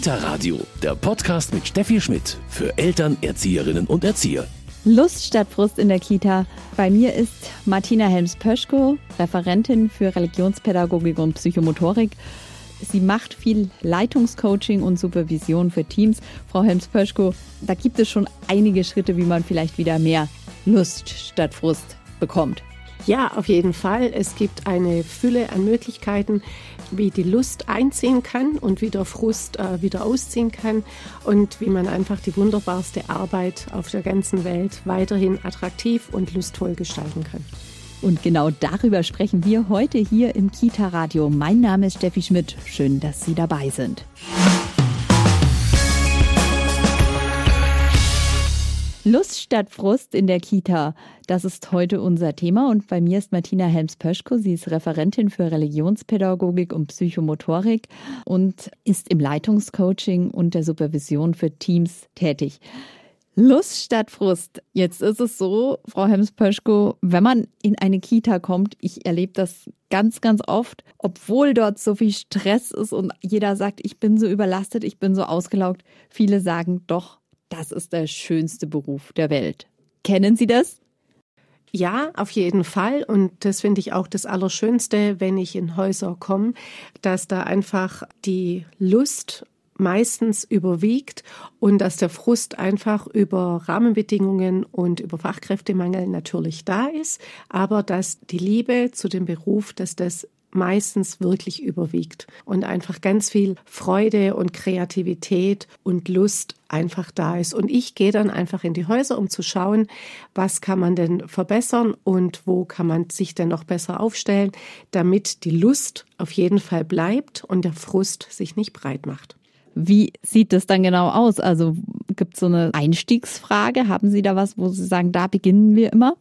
Kita Radio, der Podcast mit Steffi Schmidt für Eltern, Erzieherinnen und Erzieher. Lust statt Frust in der Kita. Bei mir ist Martina Helms-Pöschko, Referentin für Religionspädagogik und Psychomotorik. Sie macht viel Leitungscoaching und Supervision für Teams. Frau Helms-Pöschko, da gibt es schon einige Schritte, wie man vielleicht wieder mehr Lust statt Frust bekommt. Ja, auf jeden Fall. Es gibt eine Fülle an Möglichkeiten, wie die Lust einziehen kann und wie der Frust äh, wieder ausziehen kann und wie man einfach die wunderbarste Arbeit auf der ganzen Welt weiterhin attraktiv und lustvoll gestalten kann. Und genau darüber sprechen wir heute hier im Kita Radio. Mein Name ist Steffi Schmidt. Schön, dass Sie dabei sind. Lust statt Frust in der Kita. Das ist heute unser Thema und bei mir ist Martina Helms-Pöschko. Sie ist Referentin für Religionspädagogik und Psychomotorik und ist im Leitungscoaching und der Supervision für Teams tätig. Lust statt Frust. Jetzt ist es so, Frau Helms-Pöschko, wenn man in eine Kita kommt, ich erlebe das ganz, ganz oft, obwohl dort so viel Stress ist und jeder sagt, ich bin so überlastet, ich bin so ausgelaugt. Viele sagen doch, das ist der schönste Beruf der Welt. Kennen Sie das? Ja, auf jeden Fall. Und das finde ich auch das Allerschönste, wenn ich in Häuser komme, dass da einfach die Lust meistens überwiegt und dass der Frust einfach über Rahmenbedingungen und über Fachkräftemangel natürlich da ist, aber dass die Liebe zu dem Beruf, dass das meistens wirklich überwiegt und einfach ganz viel Freude und Kreativität und Lust einfach da ist. Und ich gehe dann einfach in die Häuser, um zu schauen, was kann man denn verbessern und wo kann man sich denn noch besser aufstellen, damit die Lust auf jeden Fall bleibt und der Frust sich nicht breit macht. Wie sieht das dann genau aus? Also gibt es so eine Einstiegsfrage? Haben Sie da was, wo Sie sagen, da beginnen wir immer?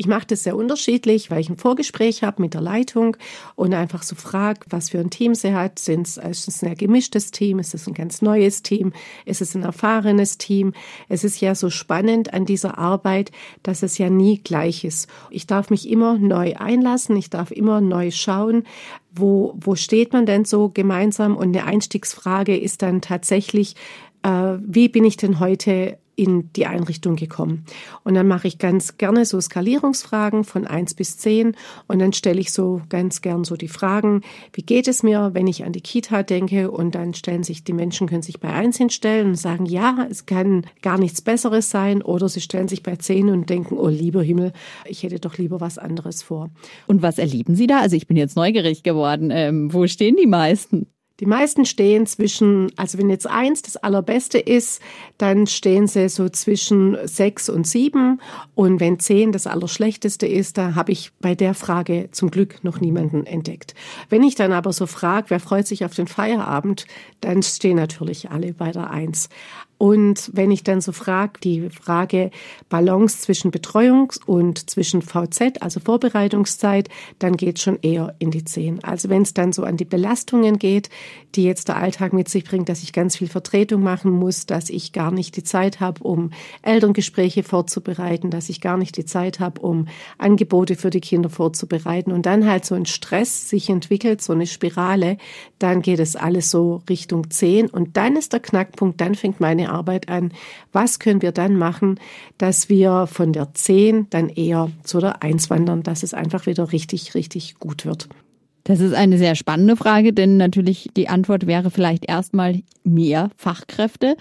Ich mache das sehr unterschiedlich, weil ich ein Vorgespräch habe mit der Leitung und einfach so frage, was für ein Team sie hat. Sind es, ist es ein gemischtes Team? Ist es ein ganz neues Team? Ist es ein erfahrenes Team? Es ist ja so spannend an dieser Arbeit, dass es ja nie gleich ist. Ich darf mich immer neu einlassen. Ich darf immer neu schauen, wo, wo steht man denn so gemeinsam? Und eine Einstiegsfrage ist dann tatsächlich, äh, wie bin ich denn heute in die Einrichtung gekommen. Und dann mache ich ganz gerne so Skalierungsfragen von eins bis zehn und dann stelle ich so ganz gern so die Fragen, wie geht es mir, wenn ich an die Kita denke und dann stellen sich, die Menschen können sich bei eins hinstellen und sagen, ja, es kann gar nichts Besseres sein oder sie stellen sich bei zehn und denken, oh lieber Himmel, ich hätte doch lieber was anderes vor. Und was erleben Sie da? Also ich bin jetzt neugierig geworden. Ähm, wo stehen die meisten? Die meisten stehen zwischen, also wenn jetzt eins das allerbeste ist, dann stehen sie so zwischen sechs und sieben. Und wenn zehn das allerschlechteste ist, da habe ich bei der Frage zum Glück noch niemanden entdeckt. Wenn ich dann aber so frage, wer freut sich auf den Feierabend, dann stehen natürlich alle bei der eins. Und wenn ich dann so frage, die Frage Balance zwischen Betreuung und zwischen VZ, also Vorbereitungszeit, dann geht schon eher in die Zehn. Also wenn es dann so an die Belastungen geht, die jetzt der Alltag mit sich bringt, dass ich ganz viel Vertretung machen muss, dass ich gar nicht die Zeit habe, um Elterngespräche vorzubereiten, dass ich gar nicht die Zeit habe, um Angebote für die Kinder vorzubereiten und dann halt so ein Stress sich entwickelt, so eine Spirale, dann geht es alles so Richtung Zehn und dann ist der Knackpunkt, dann fängt meine Arbeit an. Was können wir dann machen, dass wir von der 10 dann eher zu der 1 wandern, dass es einfach wieder richtig, richtig gut wird? Das ist eine sehr spannende Frage, denn natürlich die Antwort wäre vielleicht erstmal mehr Fachkräfte.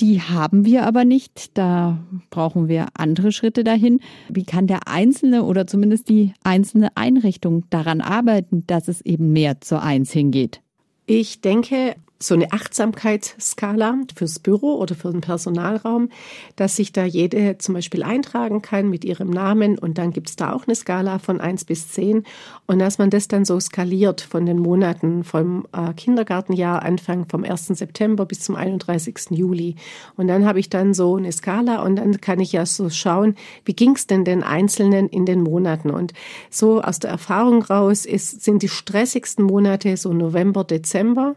Die haben wir aber nicht. Da brauchen wir andere Schritte dahin. Wie kann der Einzelne oder zumindest die einzelne Einrichtung daran arbeiten, dass es eben mehr zur Eins hingeht? Ich denke, so eine Achtsamkeitsskala fürs Büro oder für den Personalraum, dass sich da jede zum Beispiel eintragen kann mit ihrem Namen und dann gibt es da auch eine Skala von eins bis zehn und dass man das dann so skaliert von den Monaten vom äh, Kindergartenjahr Anfang vom 1. September bis zum 31. Juli und dann habe ich dann so eine Skala und dann kann ich ja so schauen, wie ging es denn den Einzelnen in den Monaten und so aus der Erfahrung raus ist, sind die stressigsten Monate so November, Dezember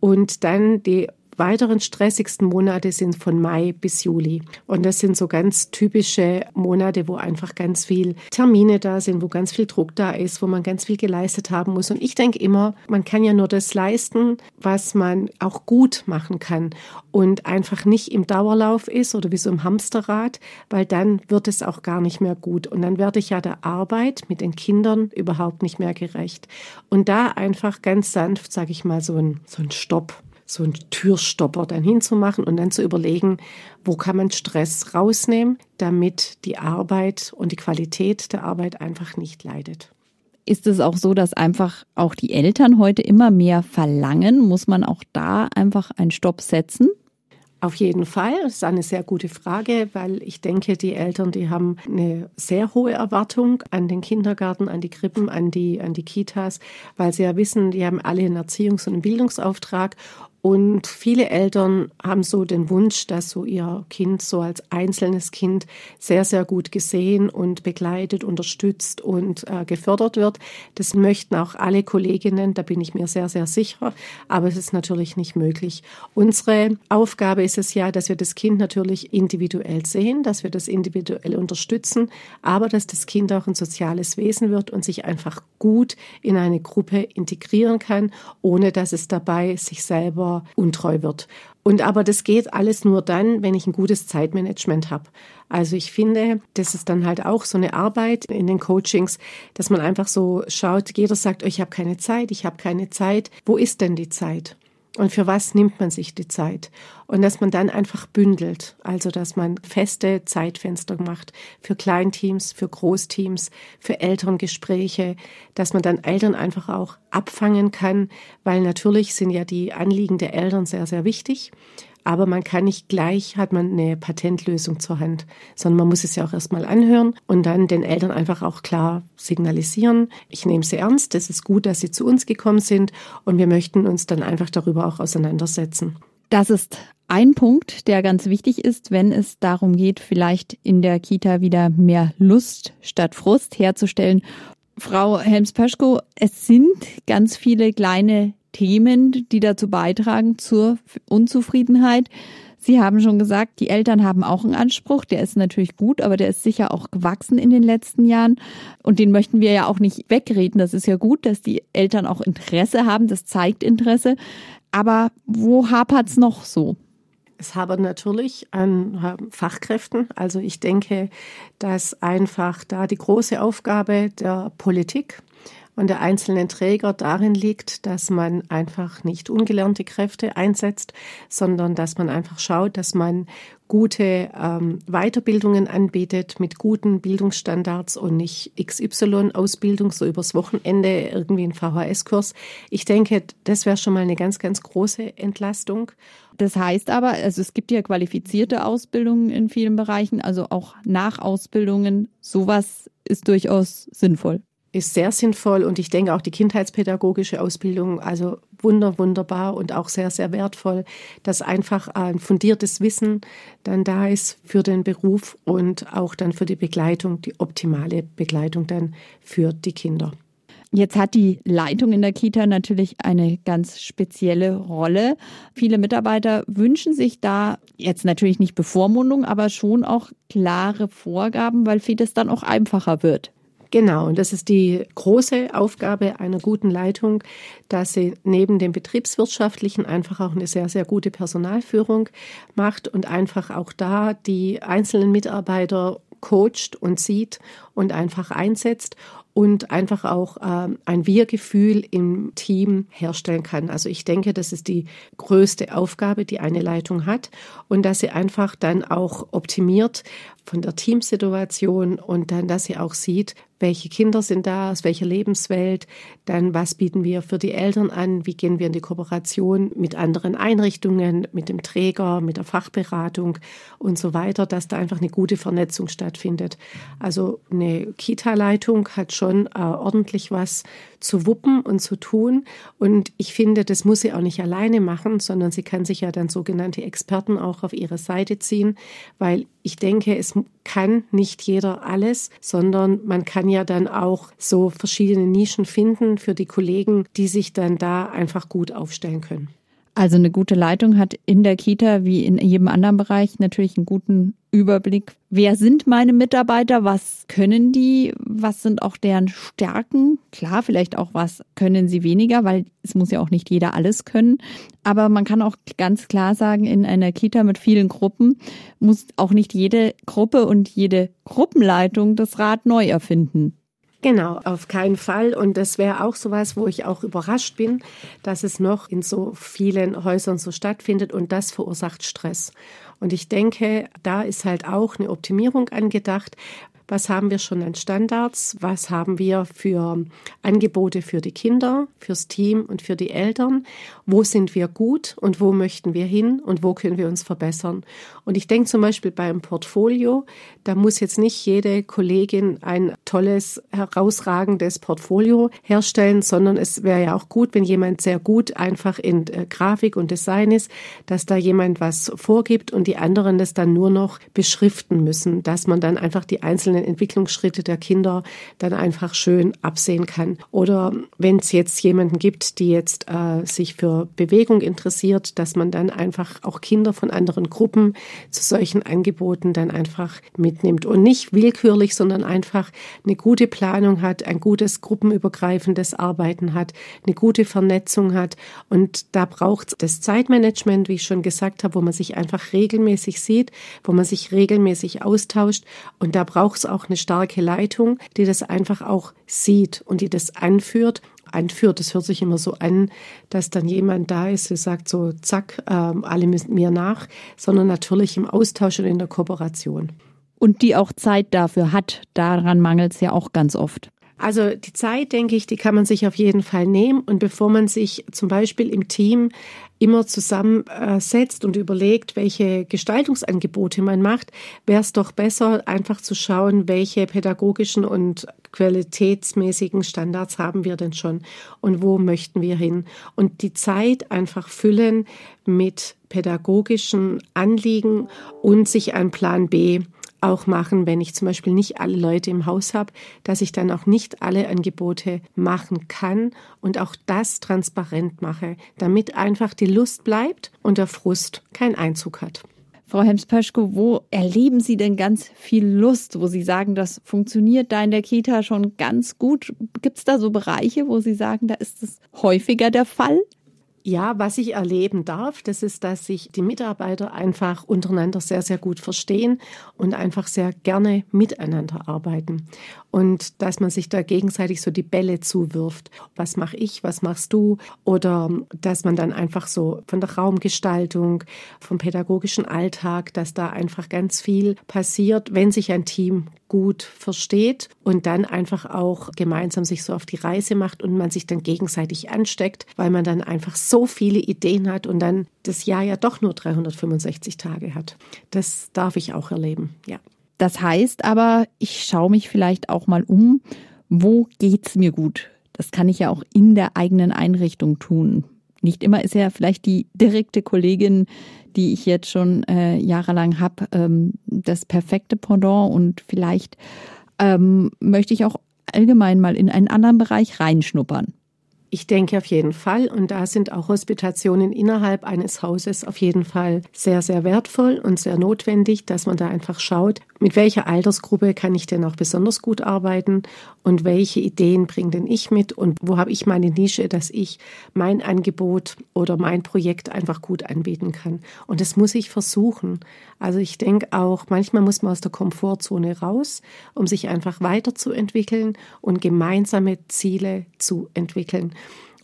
und dann die weiteren stressigsten Monate sind von Mai bis Juli. Und das sind so ganz typische Monate, wo einfach ganz viel Termine da sind, wo ganz viel Druck da ist, wo man ganz viel geleistet haben muss. Und ich denke immer, man kann ja nur das leisten, was man auch gut machen kann und einfach nicht im Dauerlauf ist oder wie so im Hamsterrad, weil dann wird es auch gar nicht mehr gut. Und dann werde ich ja der Arbeit mit den Kindern überhaupt nicht mehr gerecht. Und da einfach ganz sanft, sage ich mal, so ein, so ein Stopp so ein Türstopper dann hinzumachen und dann zu überlegen, wo kann man Stress rausnehmen, damit die Arbeit und die Qualität der Arbeit einfach nicht leidet. Ist es auch so, dass einfach auch die Eltern heute immer mehr verlangen? Muss man auch da einfach einen Stopp setzen? Auf jeden Fall. Das ist eine sehr gute Frage, weil ich denke, die Eltern, die haben eine sehr hohe Erwartung an den Kindergarten, an die Krippen, an die, an die Kitas, weil sie ja wissen, die haben alle einen Erziehungs- und einen Bildungsauftrag und viele Eltern haben so den Wunsch, dass so ihr Kind so als einzelnes Kind sehr, sehr gut gesehen und begleitet, unterstützt und äh, gefördert wird. Das möchten auch alle Kolleginnen, da bin ich mir sehr, sehr sicher. Aber es ist natürlich nicht möglich. Unsere Aufgabe ist es ja, dass wir das Kind natürlich individuell sehen, dass wir das individuell unterstützen, aber dass das Kind auch ein soziales Wesen wird und sich einfach gut in eine Gruppe integrieren kann, ohne dass es dabei sich selber untreu wird. Und aber das geht alles nur dann, wenn ich ein gutes Zeitmanagement habe. Also ich finde, das ist dann halt auch so eine Arbeit in den Coachings, dass man einfach so schaut, jeder sagt, oh, ich habe keine Zeit, ich habe keine Zeit. Wo ist denn die Zeit? Und für was nimmt man sich die Zeit? Und dass man dann einfach bündelt, also dass man feste Zeitfenster macht für Kleinteams, für Großteams, für Elterngespräche, dass man dann Eltern einfach auch abfangen kann, weil natürlich sind ja die Anliegen der Eltern sehr, sehr wichtig. Aber man kann nicht gleich, hat man eine Patentlösung zur Hand, sondern man muss es ja auch erstmal anhören und dann den Eltern einfach auch klar signalisieren, ich nehme sie ernst, es ist gut, dass sie zu uns gekommen sind und wir möchten uns dann einfach darüber auch auseinandersetzen. Das ist ein Punkt, der ganz wichtig ist, wenn es darum geht, vielleicht in der Kita wieder mehr Lust statt Frust herzustellen. Frau Helms-Pöschko, es sind ganz viele kleine Themen, die dazu beitragen zur Unzufriedenheit. Sie haben schon gesagt, die Eltern haben auch einen Anspruch, der ist natürlich gut, aber der ist sicher auch gewachsen in den letzten Jahren. Und den möchten wir ja auch nicht wegreden. Das ist ja gut, dass die Eltern auch Interesse haben, das zeigt Interesse. Aber wo hapert's noch so? Es habe natürlich an Fachkräften. Also ich denke, dass einfach da die große Aufgabe der Politik und der einzelnen Träger darin liegt, dass man einfach nicht ungelernte Kräfte einsetzt, sondern dass man einfach schaut, dass man gute ähm, Weiterbildungen anbietet mit guten Bildungsstandards und nicht XY-Ausbildung, so übers Wochenende irgendwie ein VHS-Kurs. Ich denke, das wäre schon mal eine ganz, ganz große Entlastung. Das heißt aber, also es gibt ja qualifizierte Ausbildungen in vielen Bereichen, also auch Nachausbildungen. Sowas ist durchaus sinnvoll ist sehr sinnvoll und ich denke auch die kindheitspädagogische Ausbildung, also wunder, wunderbar und auch sehr, sehr wertvoll, dass einfach ein fundiertes Wissen dann da ist für den Beruf und auch dann für die Begleitung, die optimale Begleitung dann für die Kinder. Jetzt hat die Leitung in der Kita natürlich eine ganz spezielle Rolle. Viele Mitarbeiter wünschen sich da jetzt natürlich nicht Bevormundung, aber schon auch klare Vorgaben, weil vieles dann auch einfacher wird. Genau, und das ist die große Aufgabe einer guten Leitung, dass sie neben dem betriebswirtschaftlichen einfach auch eine sehr, sehr gute Personalführung macht und einfach auch da die einzelnen Mitarbeiter coacht und sieht und einfach einsetzt und einfach auch äh, ein Wir-Gefühl im Team herstellen kann. Also ich denke, das ist die größte Aufgabe, die eine Leitung hat und dass sie einfach dann auch optimiert von der Teamsituation und dann, dass sie auch sieht, welche Kinder sind da, aus welcher Lebenswelt, dann was bieten wir für die Eltern an, wie gehen wir in die Kooperation mit anderen Einrichtungen, mit dem Träger, mit der Fachberatung und so weiter, dass da einfach eine gute Vernetzung stattfindet. Also eine Kita-Leitung hat schon äh, ordentlich was zu wuppen und zu tun. Und ich finde, das muss sie auch nicht alleine machen, sondern sie kann sich ja dann sogenannte Experten auch auf ihre Seite ziehen, weil ich denke, es kann nicht jeder alles, sondern man kann ja dann auch so verschiedene Nischen finden für die Kollegen, die sich dann da einfach gut aufstellen können. Also eine gute Leitung hat in der Kita wie in jedem anderen Bereich natürlich einen guten Überblick. Wer sind meine Mitarbeiter? Was können die? Was sind auch deren Stärken? Klar, vielleicht auch was können sie weniger, weil es muss ja auch nicht jeder alles können. Aber man kann auch ganz klar sagen, in einer Kita mit vielen Gruppen muss auch nicht jede Gruppe und jede Gruppenleitung das Rad neu erfinden. Genau, auf keinen Fall. Und das wäre auch sowas, wo ich auch überrascht bin, dass es noch in so vielen Häusern so stattfindet und das verursacht Stress. Und ich denke, da ist halt auch eine Optimierung angedacht, was haben wir schon an Standards, was haben wir für Angebote für die Kinder, fürs Team und für die Eltern, wo sind wir gut und wo möchten wir hin und wo können wir uns verbessern. Und ich denke zum Beispiel beim Portfolio, da muss jetzt nicht jede Kollegin ein tolles, herausragendes Portfolio herstellen, sondern es wäre ja auch gut, wenn jemand sehr gut einfach in äh, Grafik und Design ist, dass da jemand was vorgibt und die anderen das dann nur noch beschriften müssen, dass man dann einfach die einzelnen einzelnen Entwicklungsschritte der Kinder dann einfach schön absehen kann. Oder wenn es jetzt jemanden gibt, die jetzt äh, sich für Bewegung interessiert, dass man dann einfach auch Kinder von anderen Gruppen zu solchen Angeboten dann einfach mitnimmt und nicht willkürlich, sondern einfach eine gute Planung hat, ein gutes gruppenübergreifendes Arbeiten hat, eine gute Vernetzung hat. Und da braucht es das Zeitmanagement, wie ich schon gesagt habe, wo man sich einfach regelmäßig sieht, wo man sich regelmäßig austauscht. Und da braucht es auch eine starke Leitung, die das einfach auch sieht und die das anführt anführt. Das hört sich immer so an, dass dann jemand da ist, der sagt so, zack, äh, alle müssen mir nach, sondern natürlich im Austausch und in der Kooperation. Und die auch Zeit dafür hat. Daran mangelt es ja auch ganz oft. Also die Zeit, denke ich, die kann man sich auf jeden Fall nehmen. Und bevor man sich zum Beispiel im Team immer zusammensetzt und überlegt, welche Gestaltungsangebote man macht, wäre es doch besser, einfach zu schauen, welche pädagogischen und qualitätsmäßigen Standards haben wir denn schon und wo möchten wir hin. Und die Zeit einfach füllen mit pädagogischen Anliegen und sich einen Plan B auch machen, wenn ich zum Beispiel nicht alle Leute im Haus habe, dass ich dann auch nicht alle Angebote machen kann und auch das transparent mache, damit einfach die Lust bleibt und der Frust keinen Einzug hat. Frau Hems-Pöschko, wo erleben Sie denn ganz viel Lust, wo Sie sagen, das funktioniert da in der Kita schon ganz gut? Gibt es da so Bereiche, wo Sie sagen, da ist es häufiger der Fall? Ja, was ich erleben darf, das ist, dass sich die Mitarbeiter einfach untereinander sehr, sehr gut verstehen und einfach sehr gerne miteinander arbeiten. Und dass man sich da gegenseitig so die Bälle zuwirft. Was mache ich, was machst du? Oder dass man dann einfach so von der Raumgestaltung, vom pädagogischen Alltag, dass da einfach ganz viel passiert, wenn sich ein Team gut versteht und dann einfach auch gemeinsam sich so auf die Reise macht und man sich dann gegenseitig ansteckt, weil man dann einfach so viele Ideen hat und dann das Jahr ja doch nur 365 Tage hat. Das darf ich auch erleben, ja. Das heißt aber, ich schaue mich vielleicht auch mal um, wo geht's mir gut? Das kann ich ja auch in der eigenen Einrichtung tun. Nicht immer ist ja vielleicht die direkte Kollegin, die ich jetzt schon äh, jahrelang habe, ähm, das perfekte Pendant und vielleicht ähm, möchte ich auch allgemein mal in einen anderen Bereich reinschnuppern. Ich denke auf jeden Fall. Und da sind auch Hospitationen innerhalb eines Hauses auf jeden Fall sehr, sehr wertvoll und sehr notwendig, dass man da einfach schaut, mit welcher Altersgruppe kann ich denn auch besonders gut arbeiten und welche Ideen bringe denn ich mit und wo habe ich meine Nische, dass ich mein Angebot oder mein Projekt einfach gut anbieten kann. Und das muss ich versuchen. Also ich denke auch, manchmal muss man aus der Komfortzone raus, um sich einfach weiterzuentwickeln und gemeinsame Ziele zu entwickeln.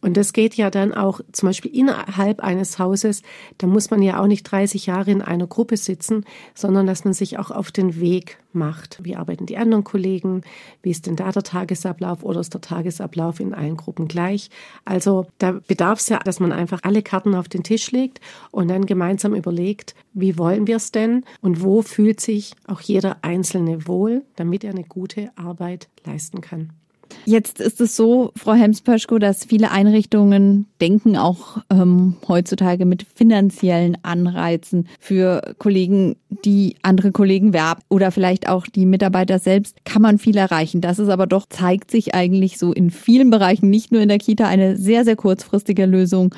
Und das geht ja dann auch zum Beispiel innerhalb eines Hauses. Da muss man ja auch nicht 30 Jahre in einer Gruppe sitzen, sondern dass man sich auch auf den Weg macht. Wie arbeiten die anderen Kollegen? Wie ist denn da der Tagesablauf oder ist der Tagesablauf in allen Gruppen gleich? Also da bedarf es ja, dass man einfach alle Karten auf den Tisch legt und dann gemeinsam überlegt, wie wollen wir es denn und wo fühlt sich auch jeder Einzelne wohl, damit er eine gute Arbeit leisten kann. Jetzt ist es so, Frau Helms-Pöschko, dass viele Einrichtungen denken auch ähm, heutzutage mit finanziellen Anreizen für Kollegen, die andere Kollegen werben oder vielleicht auch die Mitarbeiter selbst, kann man viel erreichen. Das ist aber doch, zeigt sich eigentlich so in vielen Bereichen, nicht nur in der Kita, eine sehr, sehr kurzfristige Lösung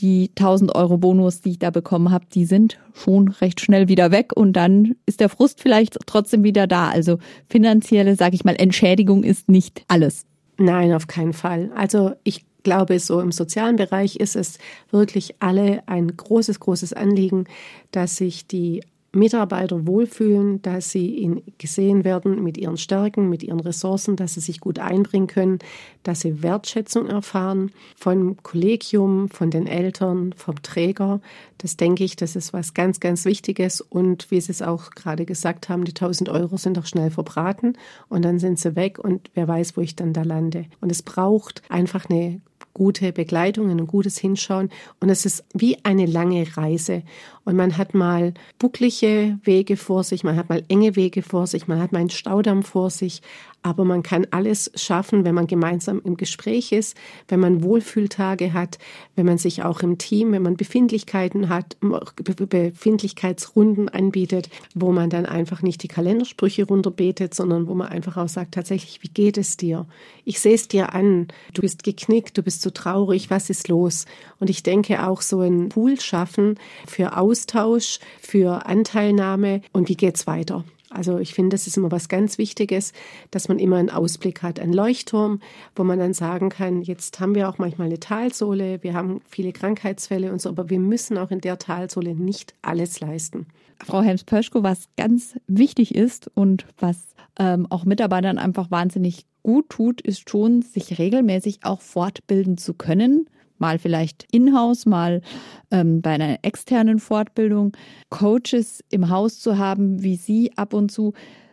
die 1000 Euro Bonus, die ich da bekommen habe, die sind schon recht schnell wieder weg und dann ist der Frust vielleicht trotzdem wieder da. Also finanzielle, sage ich mal, Entschädigung ist nicht alles. Nein, auf keinen Fall. Also ich glaube, so im sozialen Bereich ist es wirklich alle ein großes, großes Anliegen, dass sich die Mitarbeiter wohlfühlen, dass sie gesehen werden mit ihren Stärken, mit ihren Ressourcen, dass sie sich gut einbringen können, dass sie Wertschätzung erfahren vom Kollegium, von den Eltern, vom Träger. Das denke ich, das ist was ganz, ganz Wichtiges. Und wie Sie es auch gerade gesagt haben, die 1000 Euro sind doch schnell verbraten und dann sind sie weg und wer weiß, wo ich dann da lande. Und es braucht einfach eine gute Begleitung, ein gutes Hinschauen. Und es ist wie eine lange Reise. Und man hat mal bucklige Wege vor sich, man hat mal enge Wege vor sich, man hat mal einen Staudamm vor sich. Aber man kann alles schaffen, wenn man gemeinsam im Gespräch ist, wenn man Wohlfühltage hat, wenn man sich auch im Team, wenn man Befindlichkeiten hat, Befindlichkeitsrunden anbietet, wo man dann einfach nicht die Kalendersprüche runterbetet, sondern wo man einfach auch sagt, tatsächlich, wie geht es dir? Ich sehe es dir an. Du bist geknickt, du bist so traurig, was ist los? Und ich denke auch so ein Pool schaffen für Austausch, für Anteilnahme und wie geht's weiter? Also ich finde, das ist immer was ganz Wichtiges, dass man immer einen Ausblick hat, einen Leuchtturm, wo man dann sagen kann, jetzt haben wir auch manchmal eine Talsohle, wir haben viele Krankheitsfälle und so, aber wir müssen auch in der Talsohle nicht alles leisten. Frau Helms-Pöschko, was ganz wichtig ist und was ähm, auch Mitarbeitern einfach wahnsinnig gut tut, ist schon, sich regelmäßig auch fortbilden zu können mal vielleicht in-house, mal ähm, bei einer externen Fortbildung, Coaches im Haus zu haben, wie Sie ab und zu.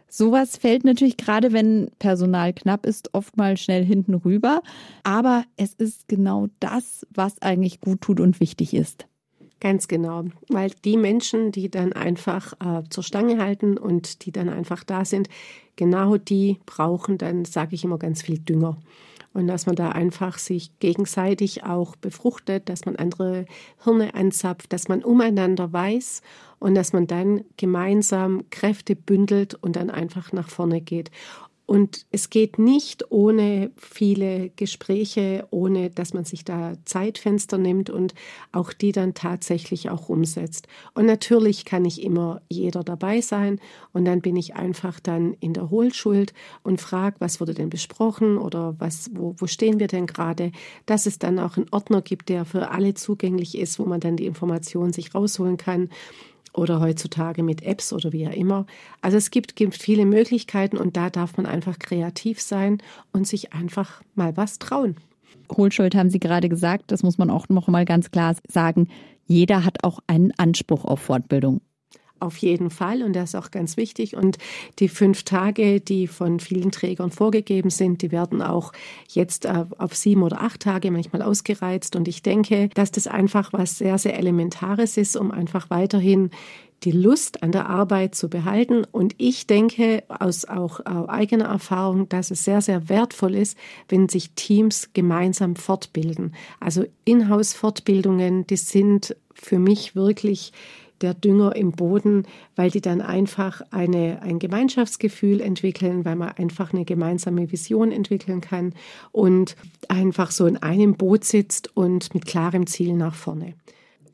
Sowas fällt natürlich gerade, wenn Personal knapp ist, oft mal schnell hinten rüber. Aber es ist genau das, was eigentlich gut tut und wichtig ist. Ganz genau, weil die Menschen, die dann einfach äh, zur Stange halten und die dann einfach da sind, genau die brauchen dann, sage ich immer, ganz viel Dünger und dass man da einfach sich gegenseitig auch befruchtet, dass man andere Hirne anzapft, dass man umeinander weiß und dass man dann gemeinsam Kräfte bündelt und dann einfach nach vorne geht. Und es geht nicht ohne viele Gespräche, ohne dass man sich da Zeitfenster nimmt und auch die dann tatsächlich auch umsetzt. Und natürlich kann nicht immer jeder dabei sein. Und dann bin ich einfach dann in der Hohlschuld und frage, was wurde denn besprochen oder was, wo, wo stehen wir denn gerade? Dass es dann auch einen Ordner gibt, der für alle zugänglich ist, wo man dann die Informationen sich rausholen kann oder heutzutage mit Apps oder wie auch immer. Also es gibt, gibt viele Möglichkeiten und da darf man einfach kreativ sein und sich einfach mal was trauen. Hohlschuld haben Sie gerade gesagt, das muss man auch noch mal ganz klar sagen. Jeder hat auch einen Anspruch auf Fortbildung. Auf jeden Fall und das ist auch ganz wichtig. Und die fünf Tage, die von vielen Trägern vorgegeben sind, die werden auch jetzt äh, auf sieben oder acht Tage manchmal ausgereizt. Und ich denke, dass das einfach was sehr, sehr Elementares ist, um einfach weiterhin die Lust an der Arbeit zu behalten. Und ich denke aus auch eigener Erfahrung, dass es sehr, sehr wertvoll ist, wenn sich Teams gemeinsam fortbilden. Also Inhouse-Fortbildungen, die sind für mich wirklich der Dünger im Boden, weil die dann einfach eine, ein Gemeinschaftsgefühl entwickeln, weil man einfach eine gemeinsame Vision entwickeln kann und einfach so in einem Boot sitzt und mit klarem Ziel nach vorne.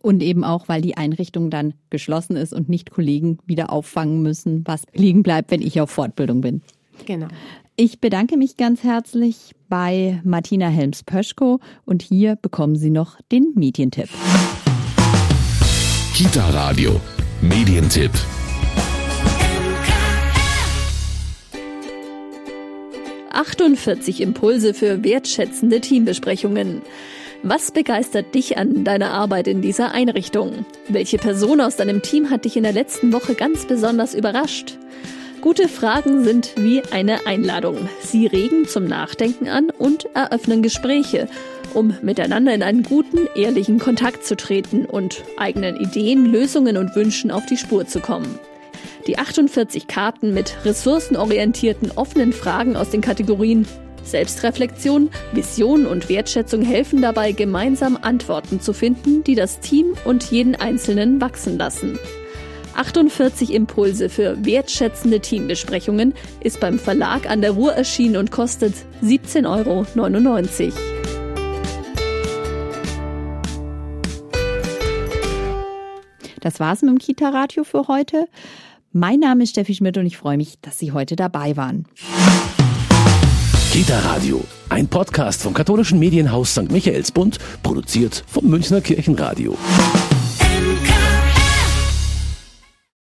Und eben auch, weil die Einrichtung dann geschlossen ist und nicht Kollegen wieder auffangen müssen, was liegen bleibt, wenn ich auf Fortbildung bin. Genau. Ich bedanke mich ganz herzlich bei Martina Helms-Pöschko und hier bekommen Sie noch den Medientipp. Kita Radio, Medientipp. »48 Impulse für wertschätzende Teambesprechungen«. Was begeistert dich an deiner Arbeit in dieser Einrichtung? Welche Person aus deinem Team hat dich in der letzten Woche ganz besonders überrascht? Gute Fragen sind wie eine Einladung. Sie regen zum Nachdenken an und eröffnen Gespräche um miteinander in einen guten, ehrlichen Kontakt zu treten und eigenen Ideen, Lösungen und Wünschen auf die Spur zu kommen. Die 48 Karten mit ressourcenorientierten offenen Fragen aus den Kategorien Selbstreflexion, Vision und Wertschätzung helfen dabei, gemeinsam Antworten zu finden, die das Team und jeden Einzelnen wachsen lassen. 48 Impulse für wertschätzende Teambesprechungen ist beim Verlag an der Ruhr erschienen und kostet 17,99 Euro. Das war's mit dem Kita-Radio für heute. Mein Name ist Steffi Schmidt und ich freue mich, dass Sie heute dabei waren. Kita Radio, ein Podcast vom katholischen Medienhaus St. Michaelsbund, produziert vom Münchner Kirchenradio.